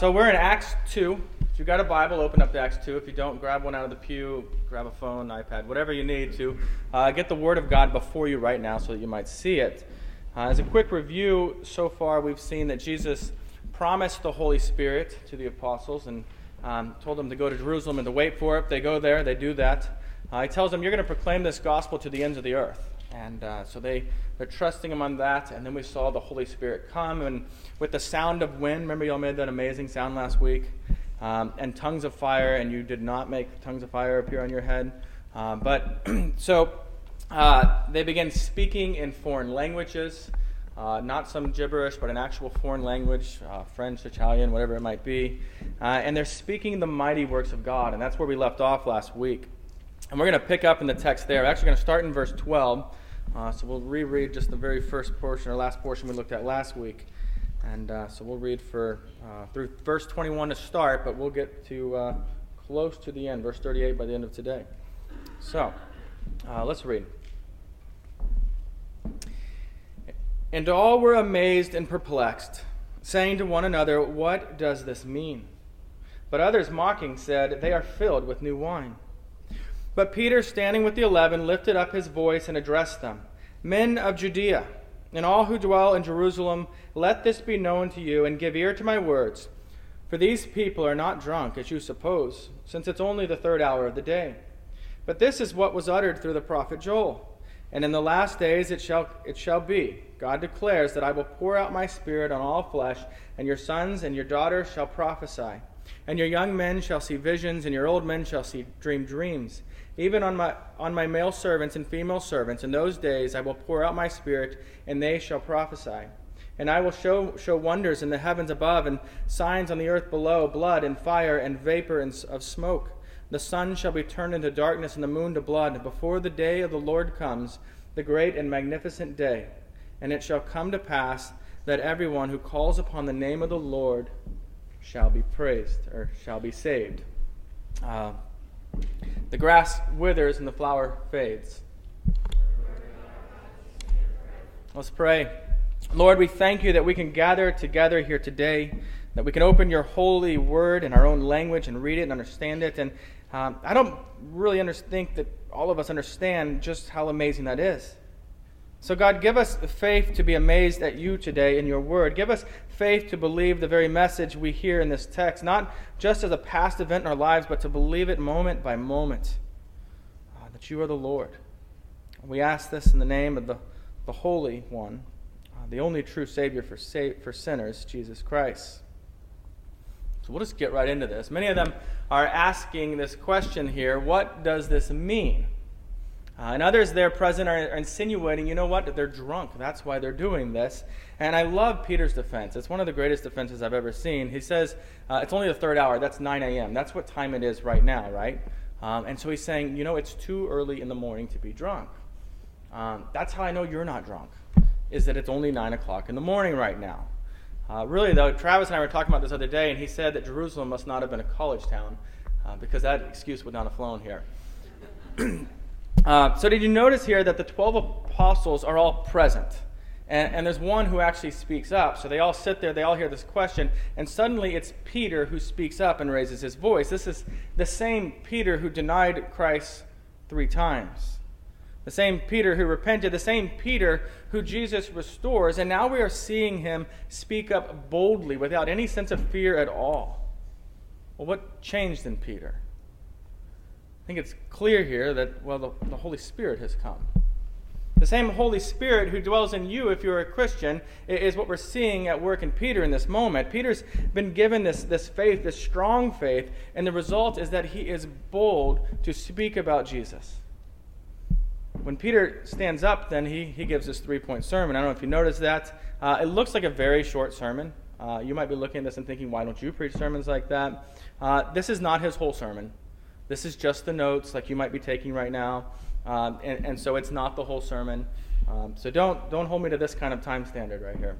so we're in Acts 2. If you've got a Bible, open up to Acts 2. If you don't, grab one out of the pew, grab a phone, iPad, whatever you need to. Uh, get the Word of God before you right now so that you might see it. Uh, as a quick review, so far we've seen that Jesus promised the Holy Spirit to the apostles and um, told them to go to Jerusalem and to wait for it. They go there, they do that. Uh, he tells them, You're going to proclaim this gospel to the ends of the earth. And uh, so they, they're trusting him on that. And then we saw the Holy Spirit come. And with the sound of wind, remember y'all made that amazing sound last week? Um, and tongues of fire, and you did not make tongues of fire appear on your head. Uh, but so uh, they begin speaking in foreign languages. Uh, not some gibberish, but an actual foreign language, uh, French, Italian, whatever it might be. Uh, and they're speaking the mighty works of God. And that's where we left off last week. And we're going to pick up in the text there. We're actually going to start in verse 12. Uh, so we'll reread just the very first portion or last portion we looked at last week. And uh, so we'll read for uh, through verse 21 to start, but we'll get to close to the end, verse 38 by the end of today. So let's read. And all were amazed and perplexed, saying to one another, What does this mean? But others, mocking, said, They are filled with new wine. But Peter, standing with the eleven, lifted up his voice and addressed them Men of Judea, and all who dwell in Jerusalem, let this be known to you, and give ear to my words. For these people are not drunk, as you suppose, since it's only the third hour of the day. But this is what was uttered through the prophet Joel. And in the last days it shall, it shall be, God declares, that I will pour out my spirit on all flesh, and your sons and your daughters shall prophesy. And your young men shall see visions, and your old men shall see dream dreams. Even on my, on my male servants and female servants, in those days I will pour out my spirit, and they shall prophesy. And I will show, show wonders in the heavens above, and signs on the earth below blood, and fire, and vapor and, of smoke. The sun shall be turned into darkness and the moon to blood before the day of the Lord comes, the great and magnificent day. And it shall come to pass that everyone who calls upon the name of the Lord shall be praised or shall be saved. Uh, the grass withers and the flower fades. Let's pray. Lord, we thank you that we can gather together here today, that we can open your holy word in our own language and read it and understand it. And um, I don't really think that all of us understand just how amazing that is. So, God, give us faith to be amazed at you today in your word. Give us faith to believe the very message we hear in this text, not just as a past event in our lives, but to believe it moment by moment uh, that you are the Lord. We ask this in the name of the, the Holy One, uh, the only true Savior for, sa- for sinners, Jesus Christ. So, we'll just get right into this. Many of them are asking this question here what does this mean? Uh, and others there present are, are insinuating, you know what, they're drunk. That's why they're doing this. And I love Peter's defense. It's one of the greatest defenses I've ever seen. He says, uh, it's only the third hour. That's 9 a.m. That's what time it is right now, right? Um, and so he's saying, you know, it's too early in the morning to be drunk. Um, that's how I know you're not drunk, is that it's only 9 o'clock in the morning right now. Uh, really, though, Travis and I were talking about this other day, and he said that Jerusalem must not have been a college town uh, because that excuse would not have flown here. uh, so, did you notice here that the 12 apostles are all present? And, and, there's one who actually speaks up. So they all sit there, they all hear this question, and suddenly it's Peter who speaks up and raises his voice. This is the same Peter who denied Christ three times. The same Peter who repented, the same Peter who Jesus restores, and now we are seeing him speak up boldly without any sense of fear at all. Well, what changed in Peter? I think it's clear here that, well, the, the Holy Spirit has come. The same Holy Spirit who dwells in you if you're a Christian is what we're seeing at work in Peter in this moment. Peter's been given this, this faith, this strong faith, and the result is that he is bold to speak about Jesus when Peter stands up, then he, he gives this three point sermon. I don't know if you noticed that. Uh, it looks like a very short sermon. Uh, you might be looking at this and thinking, why don't you preach sermons like that? Uh, this is not his whole sermon. This is just the notes, like you might be taking right now. Um, and, and, so it's not the whole sermon. Um, so don't, don't hold me to this kind of time standard right here.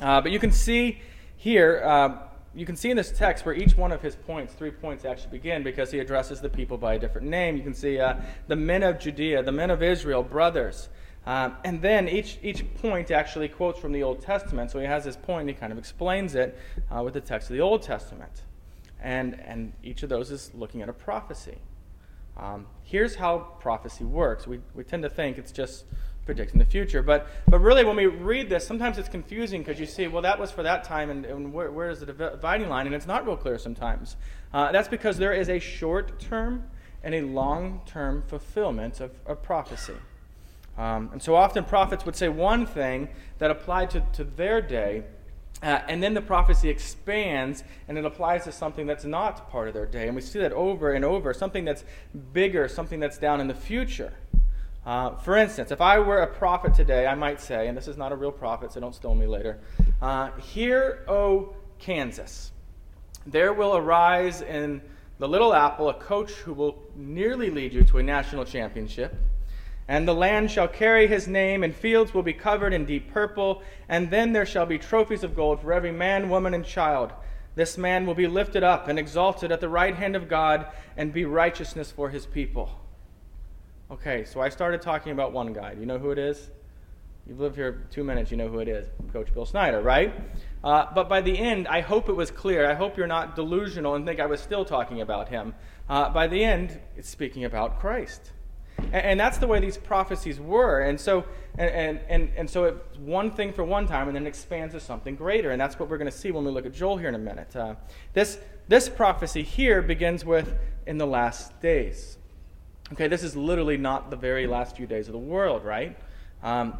Uh, but you can see here uh, you can see in this text where each one of his points, three points, actually begin because he addresses the people by a different name. You can see uh, the men of Judea, the men of Israel, brothers. Um, and then each, each point actually quotes from the Old Testament. So he has this point and he kind of explains it uh, with the text of the Old Testament. And, and each of those is looking at a prophecy. Um, here's how prophecy works. We, we tend to think it's just predicting the future. But, but really, when we read this, sometimes it's confusing because you see, well, that was for that time, and, and where, where is the dividing line? And it's not real clear sometimes. Uh, that's because there is a short term and a long term fulfillment of, of prophecy. Um, and so often prophets would say one thing that applied to, to their day, uh, and then the prophecy expands and it applies to something that's not part of their day. And we see that over and over something that's bigger, something that's down in the future. Uh, for instance, if I were a prophet today, I might say, and this is not a real prophet, so don't stone me later uh, Hear, O Kansas, there will arise in the Little Apple a coach who will nearly lead you to a national championship. And the land shall carry his name, and fields will be covered in deep purple, and then there shall be trophies of gold for every man, woman, and child. This man will be lifted up and exalted at the right hand of God, and be righteousness for his people. Okay, so I started talking about one guy. Do you know who it is? You've lived here two minutes, you know who it is Coach Bill Snyder, right? Uh, but by the end, I hope it was clear. I hope you're not delusional and think I was still talking about him. Uh, by the end, it's speaking about Christ. And, and, that's the way these prophecies were. And so, and, and, and so it's one thing for one time and then it expands to something greater. And that's what we're going to see when we look at Joel here in a minute. Uh, this, this prophecy here begins with in the last days. Okay, this is literally not the very last few days of the world, right? Um,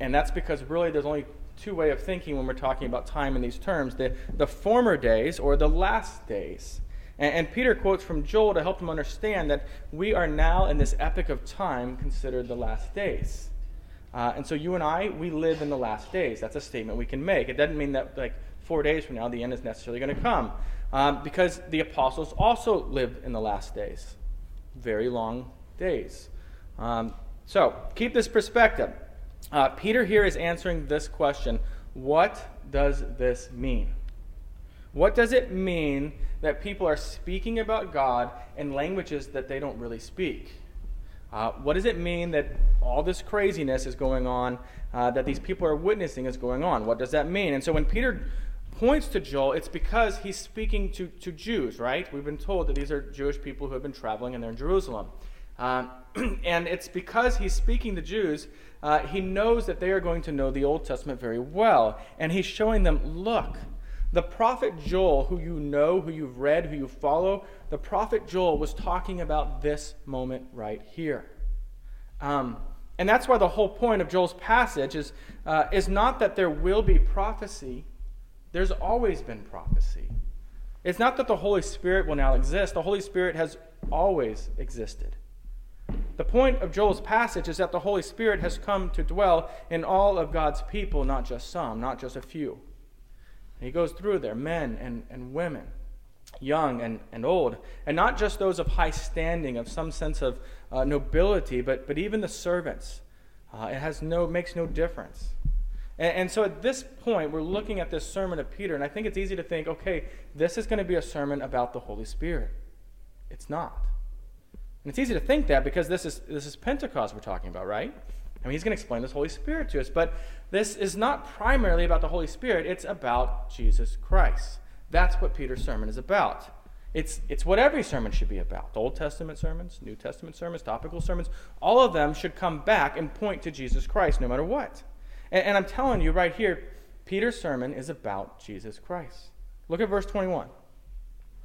and that's because really there's only two way of thinking when we're talking about time in these terms the, the former days or the last days and, and, peter quotes from joel to help them understand that we are now in this epoch of time considered the last days uh, and so you and i we live in the last days that's a statement we can make it doesn't mean that like four days from now the end is necessarily going to come um, because the apostles also lived in the last days very long days. Um, so keep this perspective. Uh, Peter here is answering this question What does this mean? What does it mean that people are speaking about God in languages that they don't really speak? Uh, what does it mean that all this craziness is going on, uh, that these people are witnessing is going on? What does that mean? And so when Peter points to Joel, it's because he's speaking to, to Jews, right? We've been told that these are Jewish people who have been traveling and they're in Jerusalem. Um, and it's because he's speaking to Jews, uh, he knows that they are going to know the Old Testament very well. And he's showing them look, the prophet Joel, who you know, who you've read, who you follow, the prophet Joel was talking about this moment right here. Um, and that's why the whole point of Joel's passage is, uh, is not that there will be prophecy, there's always been prophecy. It's not that the Holy Spirit will now exist, the Holy Spirit has always existed. The point of Joel's passage is that the Holy Spirit has come to dwell in all of God's people, not just some, not just a few. He goes through there men and, and women, young and, and old, and not just those of high standing, of some sense of uh, nobility, but, but even the servants. Uh, it has no, makes no difference. And, and so at this point, we're looking at this sermon of Peter, and I think it's easy to think, okay, this is going to be a sermon about the Holy Spirit. It's not. And it's easy to think that because this is, this is Pentecost we're talking about, right? I mean, he's going to explain this Holy Spirit to us. But this is not primarily about the Holy Spirit, it's about Jesus Christ. That's what Peter's sermon is about. It's, it's what every sermon should be about. Old Testament sermons, New Testament sermons, topical sermons, all of them should come back and point to Jesus Christ no matter what. And, and I'm telling you right here, Peter's sermon is about Jesus Christ. Look at verse 21.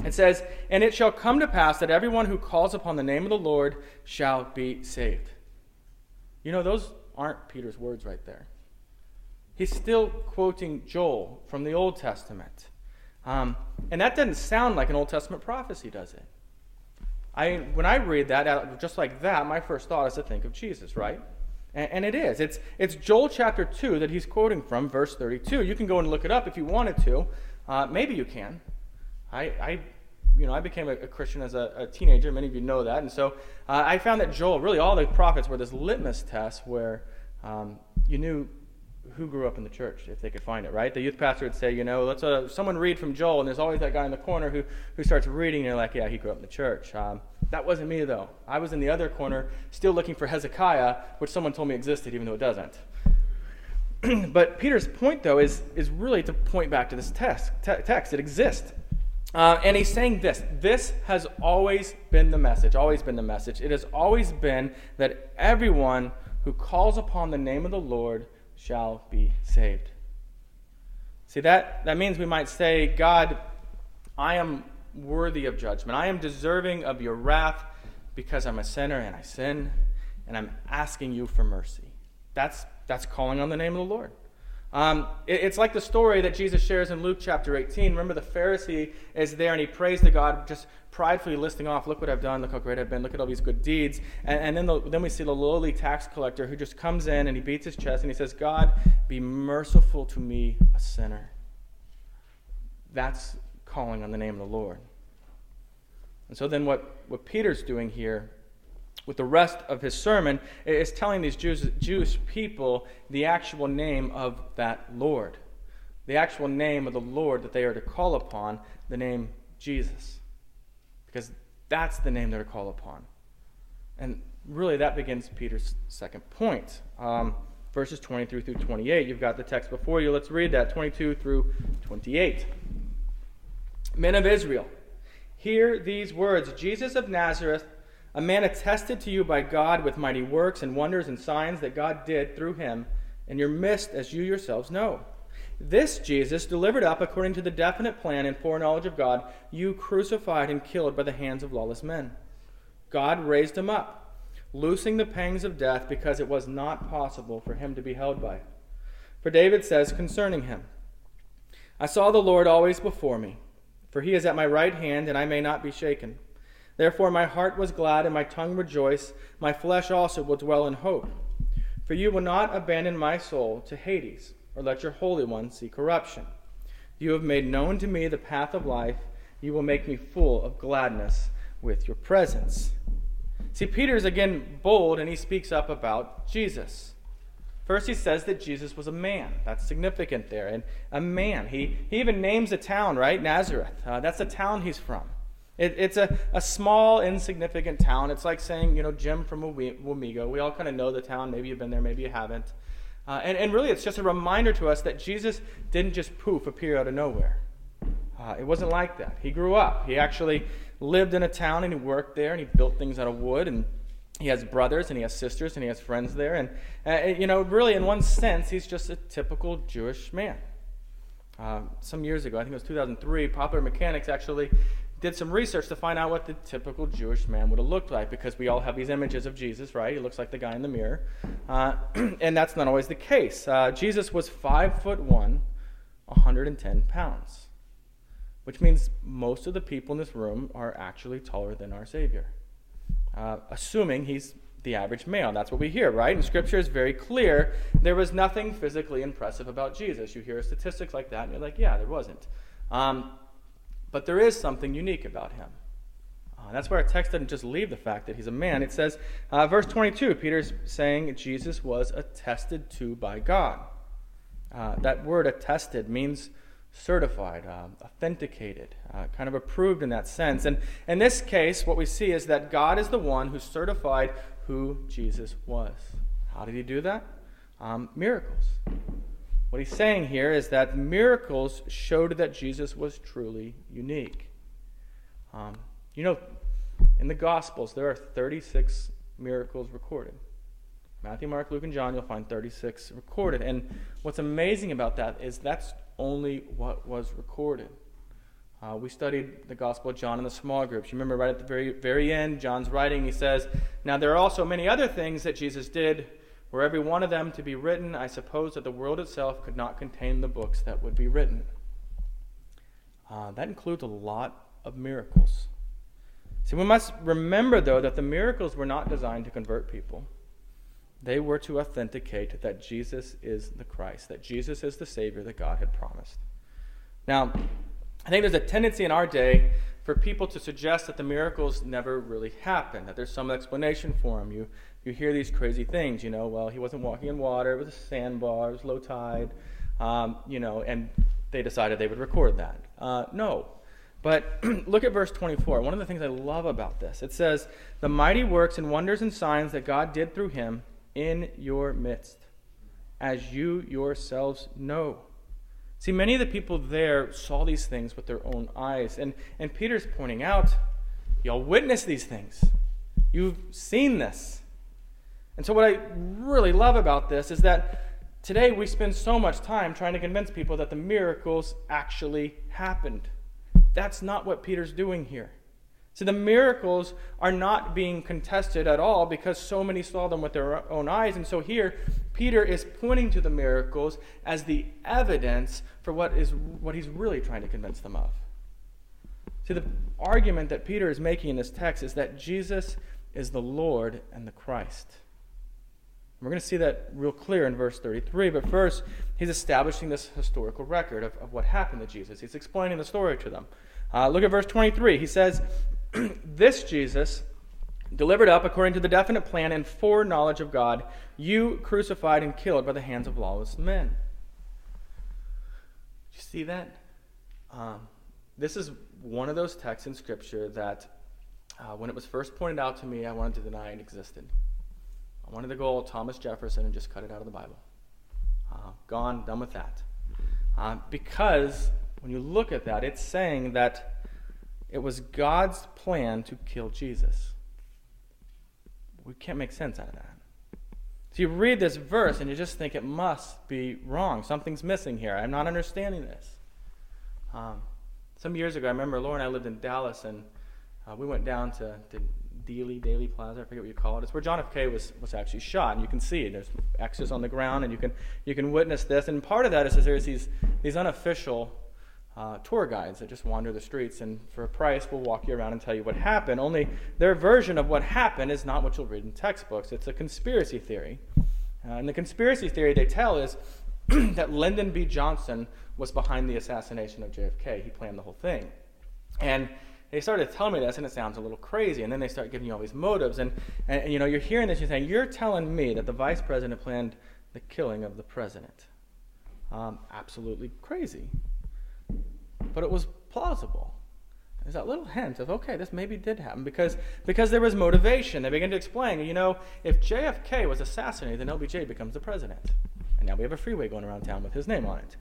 It says, And it shall come to pass that everyone who calls upon the name of the Lord shall be saved. You know, those aren't Peter's words right there. He's still quoting Joel from the Old Testament. Um, and that doesn't sound like an Old Testament prophecy, does it? I, when I read that, uh, just like that, my first thought is to think of Jesus, right? And, and it is. It's, it's Joel chapter 2 that he's quoting from, verse 32. You can go and look it up if you wanted to. Uh, maybe you can. I, I, you know, I became a, a Christian as a, a, teenager. Many of you know that, and so uh, I found that Joel, really all the prophets, were this litmus test where um, you knew who grew up in the church if they could find it. Right? The youth pastor would say, you know, let's uh, someone read from Joel, and there's always that guy in the corner who who starts reading, and you're like, yeah, he grew up in the church. Um, That wasn't me, though. I was in the other corner, still looking for Hezekiah, which someone told me existed, even though it doesn't. but Peter's point, though, is, is really to point back to this text. Te- text. It exists. Uh, and he's saying this this has always been the message, always been the message. It has always been that everyone who calls upon the name of the Lord shall be saved. See, that, that means we might say, God, I am worthy of judgment. I am deserving of your wrath because I'm a sinner and I sin, and I'm asking you for mercy. That's, that's calling on the name of the Lord. Um, it, it's like the story that Jesus shares in Luke chapter 18. Remember, the Pharisee is there and he prays to God, just pridefully listing off, Look what I've done, look how great I've been, look at all these good deeds. And, and then, the, then we see the lowly tax collector who just comes in and he beats his chest and he says, God, be merciful to me, a sinner. That's calling on the name of the Lord. And so then what, what Peter's doing here with the rest of his sermon is telling these Jews, Jewish people the actual name of that Lord, the actual name of the Lord that they are to call upon, the name Jesus. Because that's the name they're to call upon. And really, that begins Peter's second point. Um, verses 23 through 28. You've got the text before you. Let's read that 22 through 28. Men of Israel, hear these words Jesus of Nazareth a man attested to you by God with mighty works and wonders and signs that God did through him in your midst, as you yourselves know. This Jesus, delivered up according to the definite plan and foreknowledge of God, you crucified and killed by the hands of lawless men. God raised him up, loosing the pangs of death because it was not possible for him to be held by it. For David says concerning him, I saw the Lord always before me, for he is at my right hand, and I may not be shaken. Therefore my heart was glad and my tongue rejoiced. My flesh also will dwell in hope. For you will not abandon my soul to Hades, or let your Holy One see corruption. You have made known to me the path of life. You will make me full of gladness with your presence. See, Peter is again bold and he speaks up about Jesus. First, he says that Jesus was a man. That's significant there. And a man. He, he even names a town, right? Nazareth. Uh, that's the town he's from. It, it's a, a small, insignificant town. It's like saying, you know, Jim from Wamego. We all kind of know the town. Maybe you've been there, maybe you haven't. Uh, and, and really, it's just a reminder to us that Jesus didn't just poof appear out of nowhere. Uh, it wasn't like that. He grew up. He actually lived in a town and he worked there and he built things out of wood and he has brothers and he has sisters and he has friends there. And, uh, you know, really, in one sense, he's just a typical Jewish man. Uh, some years ago, I think it was 2003, Popular Mechanics actually did some research to find out what the typical Jewish man would have looked like because we all have these images of Jesus, right? He looks like the guy in the mirror. Uh, and that's not always the case. Uh, Jesus was five foot one, 110 pounds, which means most of the people in this room are actually taller than our Savior, uh, assuming he's the average male. That's what we hear, right? And Scripture is very clear. There was nothing physically impressive about Jesus. You hear statistics like that, and you're like, yeah, there wasn't. Um, but there is something unique about him. Uh, that's why our text doesn't just leave the fact that he's a man. It says, uh, verse 22, Peter's saying Jesus was attested to by God. Uh, that word attested means certified, uh, authenticated, uh, kind of approved in that sense. And in this case, what we see is that God is the one who certified who Jesus was. How did he do that? Um, miracles. What he's saying here is that miracles showed that Jesus was truly unique. Um, you know, in the Gospels, there are 36 miracles recorded. Matthew, Mark, Luke, and John, you'll find 36 recorded. And what's amazing about that is that's only what was recorded. Uh, we studied the Gospel of John in the small groups. You remember right at the very, very end, John's writing, he says, Now there are also many other things that Jesus did were every one of them to be written, I suppose that the world itself could not contain the books that would be written. Uh, that includes a lot of miracles. See, we must remember, though, that the miracles were not designed to convert people. They were to authenticate that Jesus is the Christ, that Jesus is the Savior that God had promised. Now, I think there's a tendency in our day for people to suggest that the miracles never really happened, that there's some explanation for them. You, you hear these crazy things, you know, well, he wasn't walking in water, it was a sandbar, it was low tide, um, you know, and they decided they would record that. Uh, no. But look at verse 24. One of the things I love about this it says, The mighty works and wonders and signs that God did through him in your midst, as you yourselves know. See, many of the people there saw these things with their own eyes. And, and Peter's pointing out, Y'all witnessed these things. You've seen this. And so, what I really love about this is that today we spend so much time trying to convince people that the miracles actually happened. That's not what Peter's doing here. So the miracles are not being contested at all because so many saw them with their own eyes. And so here, Peter is pointing to the miracles as the evidence for what, is, what he's really trying to convince them of. See, the argument that Peter is making in this text is that Jesus is the Lord and the Christ. We're going to see that real clear in verse 33. But first, he's establishing this historical record of, of what happened to Jesus. He's explaining the story to them. Uh, look at verse 23. He says, This Jesus, delivered up according to the definite plan and foreknowledge of God, you crucified and killed by the hands of lawless men. you see that? Um, this is one of those texts in Scripture that, uh, when it was first pointed out to me, I wanted to deny it existed. I wanted to go Thomas Jefferson and just cut it out of the Bible. Uh, gone, done with that. Uh, because when you look at that, it's saying that it was God's plan to kill Jesus. We can't make sense out of that. So you read this verse and you just think it must be wrong. Something's missing here. I'm not understanding this. Um, some years ago, I remember Laura and I lived in Dallas, and uh, we went down to, to Dealey, Daily Plaza, I forget what you call it. It's where John F. K. was, was actually shot, and you can see there's X's on the ground, and you can you can witness this. And part of that is that there's these these unofficial uh, tour guides that just wander the streets, and for a price, will walk you around and tell you what happened. Only their version of what happened is not what you'll read in textbooks. It's a conspiracy theory, uh, and the conspiracy theory they tell is that Lyndon B. Johnson was behind the assassination of JFK. He planned the whole thing, and they started telling me this, and it sounds a little crazy. And then they start giving you all these motives. And, and, and, you know, you're hearing this, you're saying, you're telling me that the vice president planned the killing of the president. Um, absolutely crazy. But it was plausible. There's that little hint of, okay, this maybe did happen because, because there was motivation. They begin to explain, you know, if JFK was assassinated, then LBJ becomes the president. And now we have a freeway going around town with his name on it.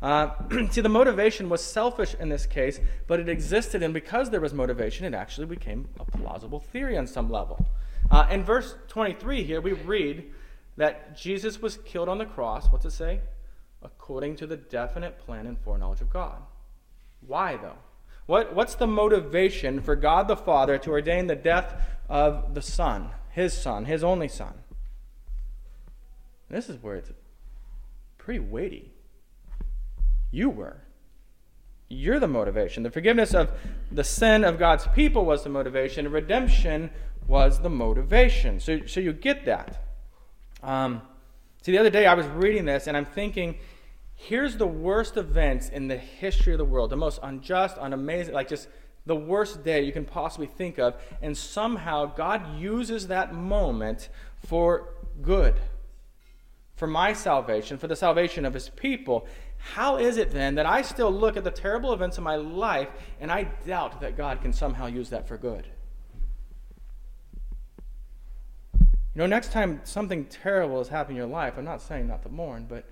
Uh, see, the motivation was selfish in this case, but it existed, and because there was motivation, it actually became a plausible theory on some level. Uh, in verse 23 here, we read that Jesus was killed on the cross. What's it say? According to the definite plan and foreknowledge of God. Why, though? What, what's the motivation for God the Father to ordain the death of the Son, his Son, his only Son? This is where it's pretty weighty. You were. You're the motivation. The forgiveness of the sin of God's people was the motivation. Redemption was the motivation. So, so you get that. Um, see, the other day I was reading this and I'm thinking, here's the worst events in the history of the world, the most unjust, unamazing, like just the worst day you can possibly think of. And somehow God uses that moment for good, for my salvation, for the salvation of his people. How is it then that I still look at the terrible events of my life and I doubt that God can somehow use that for good? You know, next time something terrible has happened in your life, I'm not saying not to mourn, but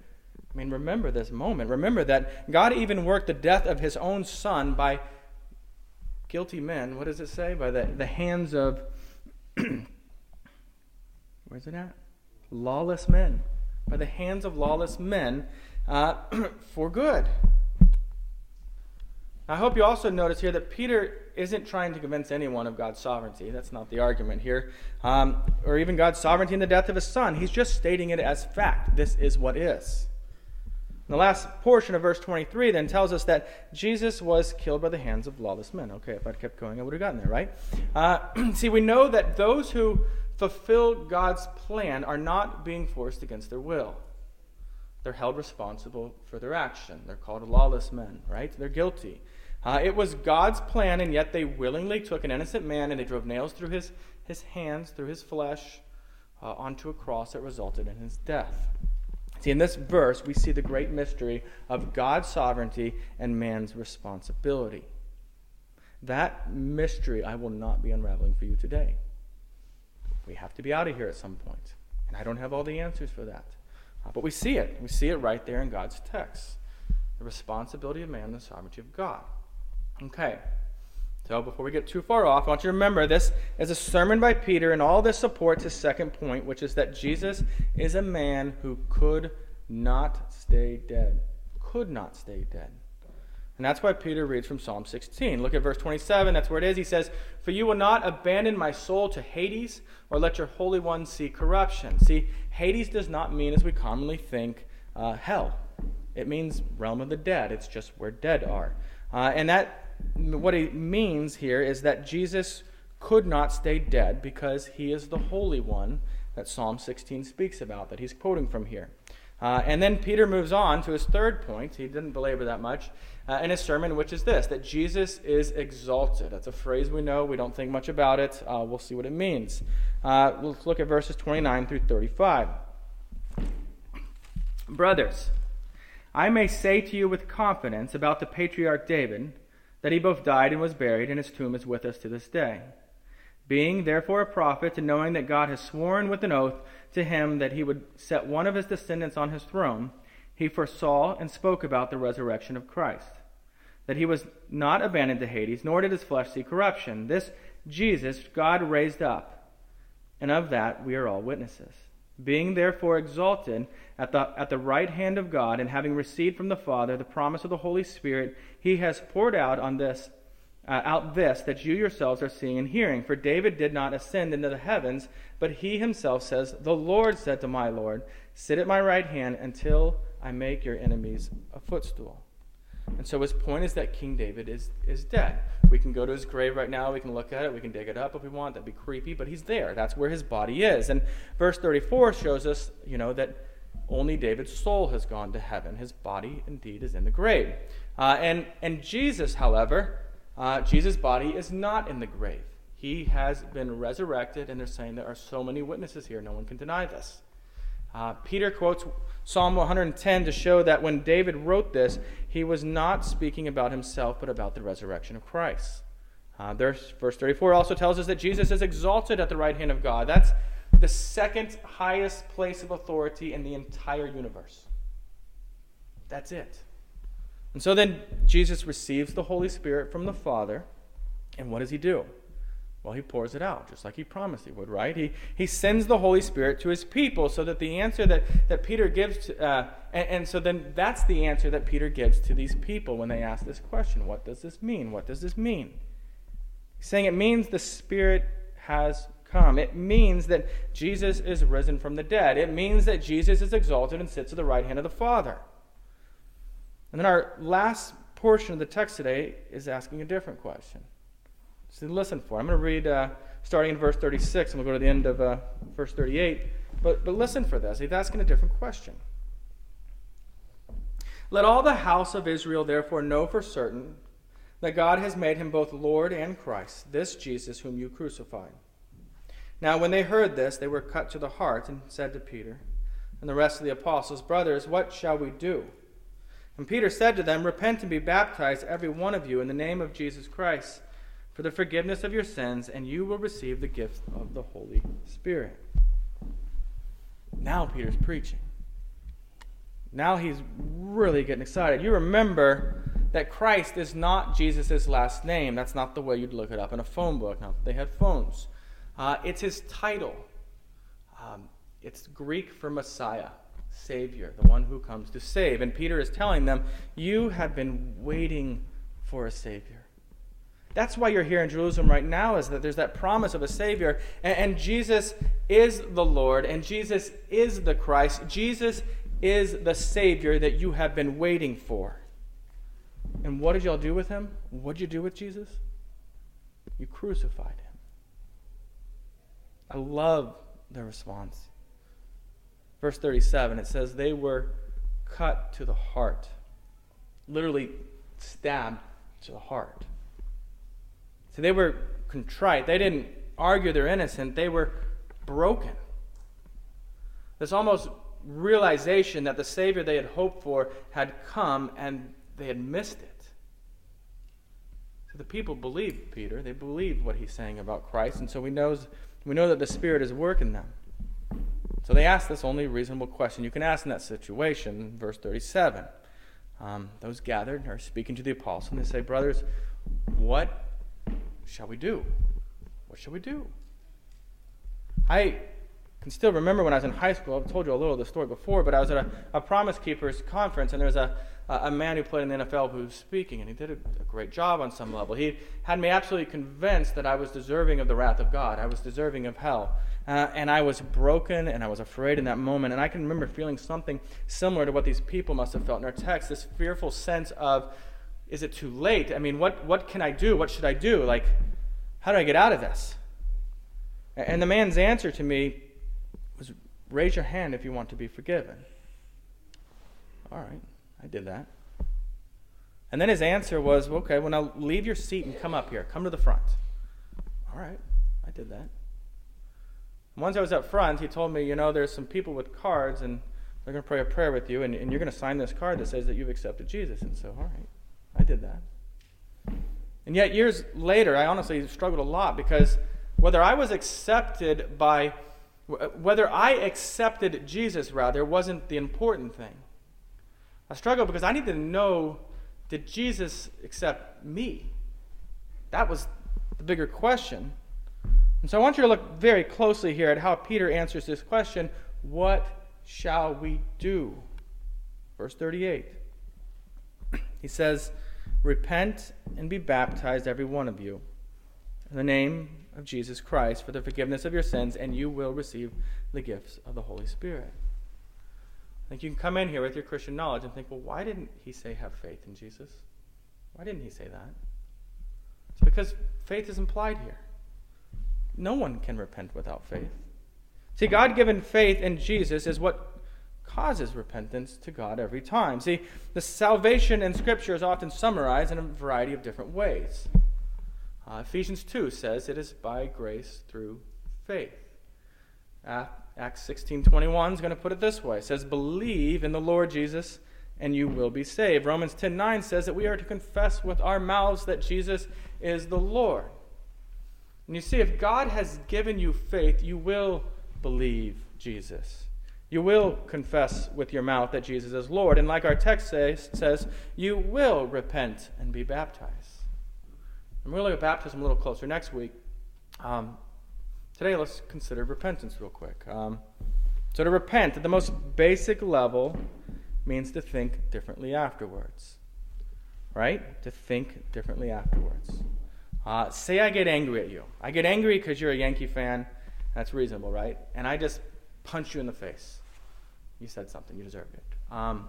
I mean, remember this moment. Remember that God even worked the death of his own son by guilty men. What does it say? By the, the hands of, where's it at? Lawless men. By the hands of lawless men uh, for good. I hope you also notice here that Peter isn't trying to convince anyone of God's sovereignty. That's not the argument here. Um, or even God's sovereignty in the death of his son. He's just stating it as fact. This is what is. The last portion of verse 23 then tells us that Jesus was killed by the hands of lawless men. Okay, if I'd kept going, I would have gotten there, right? Uh, see, we know that those who fulfill God's plan are not being forced against their will they're held responsible for their action. They're called lawless men, right? They're guilty. Uh, it was God's plan, and yet they willingly took an innocent man and they drove nails through his, his hands, through his flesh, uh, onto a cross that resulted in his death. See, in this verse, we see the great mystery of God's sovereignty and man's responsibility. That mystery I will not be unraveling for you today. We have to be out of here at some point, and I don't have all the answers for that. But we see it. We see it right there in God's text the responsibility of man and the sovereignty of God. Okay. So before we get too far off, I want you to remember this is a sermon by Peter, and all this supports his second point, which is that Jesus is a man who could not stay dead. Could not stay dead. And that's why Peter reads from Psalm 16. Look at verse 27. That's where it is. He says, For you will not abandon my soul to Hades, or let your Holy One see corruption. See, Hades does not mean, as we commonly think, uh, hell. It means realm of the dead. It's just where dead are. Uh, and that, what it means here is that Jesus could not stay dead because he is the Holy One that Psalm 16 speaks about, that he's quoting from here. Uh, and then Peter moves on to his third point. He didn't belabor that much uh, in his sermon, which is this that Jesus is exalted. That's a phrase we know. We don't think much about it. Uh, we'll see what it means. Uh, let's look at verses 29 through 35. Brothers, I may say to you with confidence about the patriarch David that he both died and was buried, and his tomb is with us to this day. Being therefore a prophet, and knowing that God has sworn with an oath to him that he would set one of his descendants on his throne, he foresaw and spoke about the resurrection of Christ, that he was not abandoned to Hades, nor did his flesh see corruption. This Jesus God raised up, and of that we are all witnesses. Being therefore exalted at the, at the right hand of God, and having received from the Father the promise of the Holy Spirit, he has poured out on this uh, out this that you yourselves are seeing and hearing. For David did not ascend into the heavens, but he himself says, The Lord said to my Lord, Sit at my right hand until I make your enemies a footstool. And so his point is that King David is, is dead. We can go to his grave right now. We can look at it. We can dig it up if we want. That'd be creepy, but he's there. That's where his body is. And verse 34 shows us, you know, that only David's soul has gone to heaven. His body indeed is in the grave. Uh, and, and Jesus, however, uh, Jesus' body is not in the grave. He has been resurrected, and they're saying there are so many witnesses here. No one can deny this. Uh, Peter quotes Psalm 110 to show that when David wrote this, he was not speaking about himself, but about the resurrection of Christ. Uh, verse 34 also tells us that Jesus is exalted at the right hand of God. That's the second highest place of authority in the entire universe. That's it. And so then Jesus receives the Holy Spirit from the Father, and what does he do? Well, he pours it out, just like he promised he would, right? He, he sends the Holy Spirit to his people so that the answer that, that Peter gives, to, uh, and, and so then that's the answer that Peter gives to these people when they ask this question What does this mean? What does this mean? He's saying it means the Spirit has come. It means that Jesus is risen from the dead. It means that Jesus is exalted and sits at the right hand of the Father. And then our last portion of the text today is asking a different question. So listen for it. I'm going to read uh, starting in verse 36, and we'll go to the end of uh, verse 38. But, but listen for this. He's asking a different question. Let all the house of Israel therefore know for certain that God has made him both Lord and Christ, this Jesus whom you crucified. Now, when they heard this, they were cut to the heart and said to Peter and the rest of the apostles, Brothers, what shall we do? And Peter said to them, Repent and be baptized, every one of you, in the name of Jesus Christ, for the forgiveness of your sins, and you will receive the gift of the Holy Spirit. Now Peter's preaching. Now he's really getting excited. You remember that Christ is not Jesus' last name. That's not the way you'd look it up in a phone book. Now, they had phones. Uh, it's his title. Um, it's Greek for Messiah. Savior, the one who comes to save. And Peter is telling them, You have been waiting for a Savior. That's why you're here in Jerusalem right now, is that there's that promise of a Savior. And, and Jesus is the Lord, and Jesus is the Christ. Jesus is the Savior that you have been waiting for. And what did y'all do with him? What did you do with Jesus? You crucified him. I love the response. Verse 37, it says, They were cut to the heart, literally stabbed to the heart. So they were contrite. They didn't argue they're innocent, they were broken. This almost realization that the Savior they had hoped for had come and they had missed it. So the people believe Peter. They believe what he's saying about Christ, and so we knows we know that the Spirit is working them. So they ask this only reasonable question you can ask in that situation, verse 37. Um, those gathered are speaking to the apostles, and they say, Brothers, what shall we do? What shall we do? I can still remember when I was in high school, I've told you a little of the story before, but I was at a, a Promise Keepers conference, and there was a, a man who played in the NFL who was speaking, and he did a, a, great job on some level. He had me absolutely convinced that I was deserving of the wrath of God, I was deserving of hell. Uh, and I was broken and I was afraid in that moment. And I can remember feeling something similar to what these people must have felt in our text this fearful sense of, is it too late? I mean, what, what can I do? What should I do? Like, how do I get out of this? And the man's answer to me was, raise your hand if you want to be forgiven. All right, I did that. And then his answer was, okay, well, now leave your seat and come up here. Come to the front. All right, I did that. Once I was up front, he told me, you know, there's some people with cards, and they're going to pray a prayer with you, and, and you're going to sign this card that says that you've accepted Jesus. And so, all right, I did that. And yet, years later, I honestly struggled a lot because whether I was accepted by, whether I accepted Jesus, rather, wasn't the important thing. I struggled because I needed to know did Jesus accept me? That was the bigger question. And so I want you to look very closely here at how Peter answers this question What shall we do? Verse 38. He says, Repent and be baptized, every one of you, in the name of Jesus Christ for the forgiveness of your sins, and you will receive the gifts of the Holy Spirit. I think you can come in here with your Christian knowledge and think, well, why didn't he say have faith in Jesus? Why didn't he say that? It's because faith is implied here. No one can repent without faith. See, God given faith in Jesus is what causes repentance to God every time. See, the salvation in Scripture is often summarized in a variety of different ways. Uh, Ephesians 2 says it is by grace through faith. Uh, Acts 16:21 is going to put it this way. It says, "Believe in the Lord Jesus, and you will be saved." Romans 10:9 says that we are to confess with our mouths that Jesus is the Lord. And you see, if God has given you faith, you will believe Jesus. You will confess with your mouth that Jesus is Lord. And like our text says, says you will repent and be baptized. I'm really going to look at baptism a little closer next week. Um, today, let's consider repentance real quick. Um, so, to repent at the most basic level means to think differently afterwards. Right? To think differently afterwards. Uh, say I get angry at you. I get angry because you're a Yankee fan. That's reasonable, right? And I just punch you in the face. You said something. You deserved it. Um,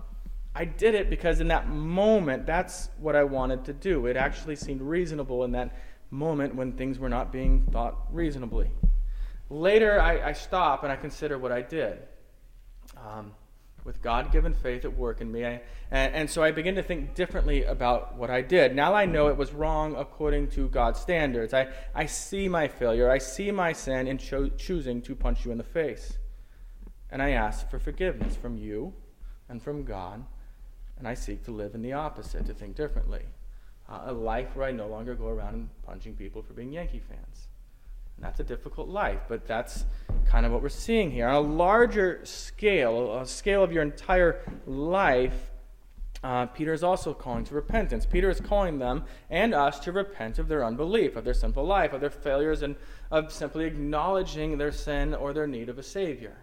I did it because in that moment, that's what I wanted to do. It actually seemed reasonable in that moment when things were not being thought reasonably. Later, I, I stop and I consider what I did. Um, with God given faith at work in me. I, and, and, so I begin to think differently about what I did. Now I know it was wrong according to God's standards. I, I see my failure. I see my sin in cho- choosing to punch you in the face. And I ask for forgiveness from you and from God. And I seek to live in the opposite, to think differently. Uh, a life where I no longer go around punching people for being Yankee fans. That's a difficult life, but that's kind of what we're seeing here. On a larger scale, a scale of your entire life, uh, Peter is also calling to repentance. Peter is calling them and us to repent of their unbelief, of their sinful life, of their failures, and of simply acknowledging their sin or their need of a Savior.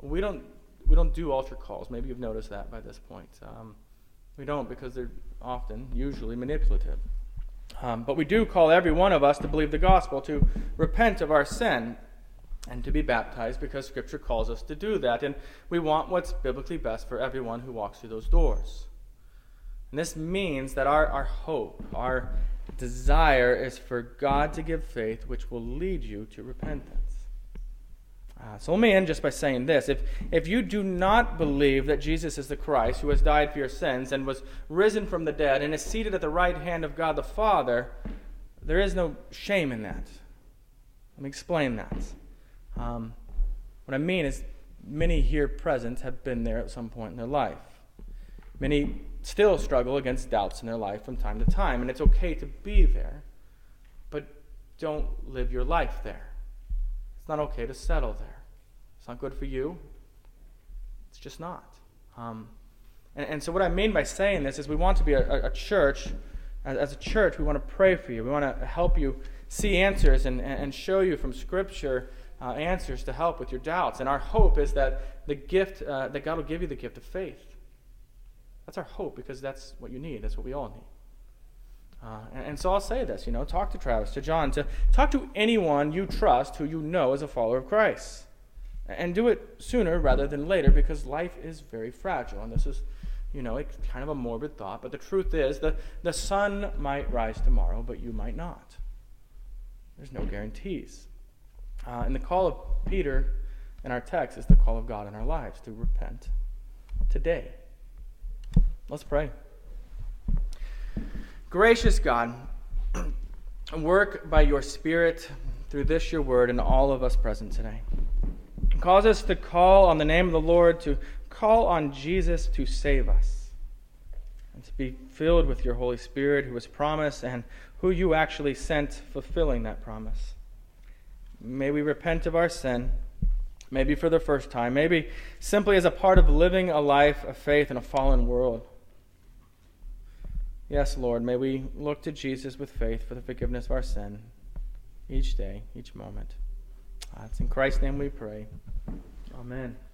We don't, we don't do altar calls. Maybe you've noticed that by this point. Um, we don't because they're often, usually, manipulative. Um, but we do call every one of us to believe the gospel, to repent of our sin, and to be baptized because Scripture calls us to do that. And we want what's biblically best for everyone who walks through those doors. And this means that our, our hope, our desire is for God to give faith which will lead you to repentance. Uh, so let me end just by saying this. If, if you do not believe that Jesus is the Christ who has died for your sins and was risen from the dead and is seated at the right hand of God the Father, there is no shame in that. Let me explain that. Um, what I mean is, many here present have been there at some point in their life. Many still struggle against doubts in their life from time to time, and it's okay to be there, but don't live your life there. Not okay to settle there. It's not good for you. It's just not. Um, and, and, so, what I mean by saying this is we want to be a, a church. As, as, a church, we want to pray for you. We want to help you see answers and, and show you from Scripture uh, answers to help with your doubts. And our hope is that the gift, uh, that God will give you the gift of faith. That's our hope because that's what you need. That's what we all need. Uh, and, and, so I'll say this, you know, talk to Travis, to John, to talk to anyone you trust who you know is a follower of Christ. And do it sooner rather than later because life is very fragile. And this is, you know, it's kind of a morbid thought, but the truth is the, the sun might rise tomorrow, but you might not. There's no guarantees. Uh, and the call of Peter in our text is the call of God in our lives to repent today. Let's pray. Gracious God, work by your Spirit through this your word and all of us present today. Cause us to call on the name of the Lord, to call on Jesus to save us, and to be filled with your Holy Spirit who was promised and who you actually sent fulfilling that promise. May we repent of our sin, maybe for the first time, maybe simply as a part of living a life of faith in a fallen world. Yes, Lord, may we look to Jesus with faith for the forgiveness of our sin each day, each moment. It's in Christ's name we pray. Amen.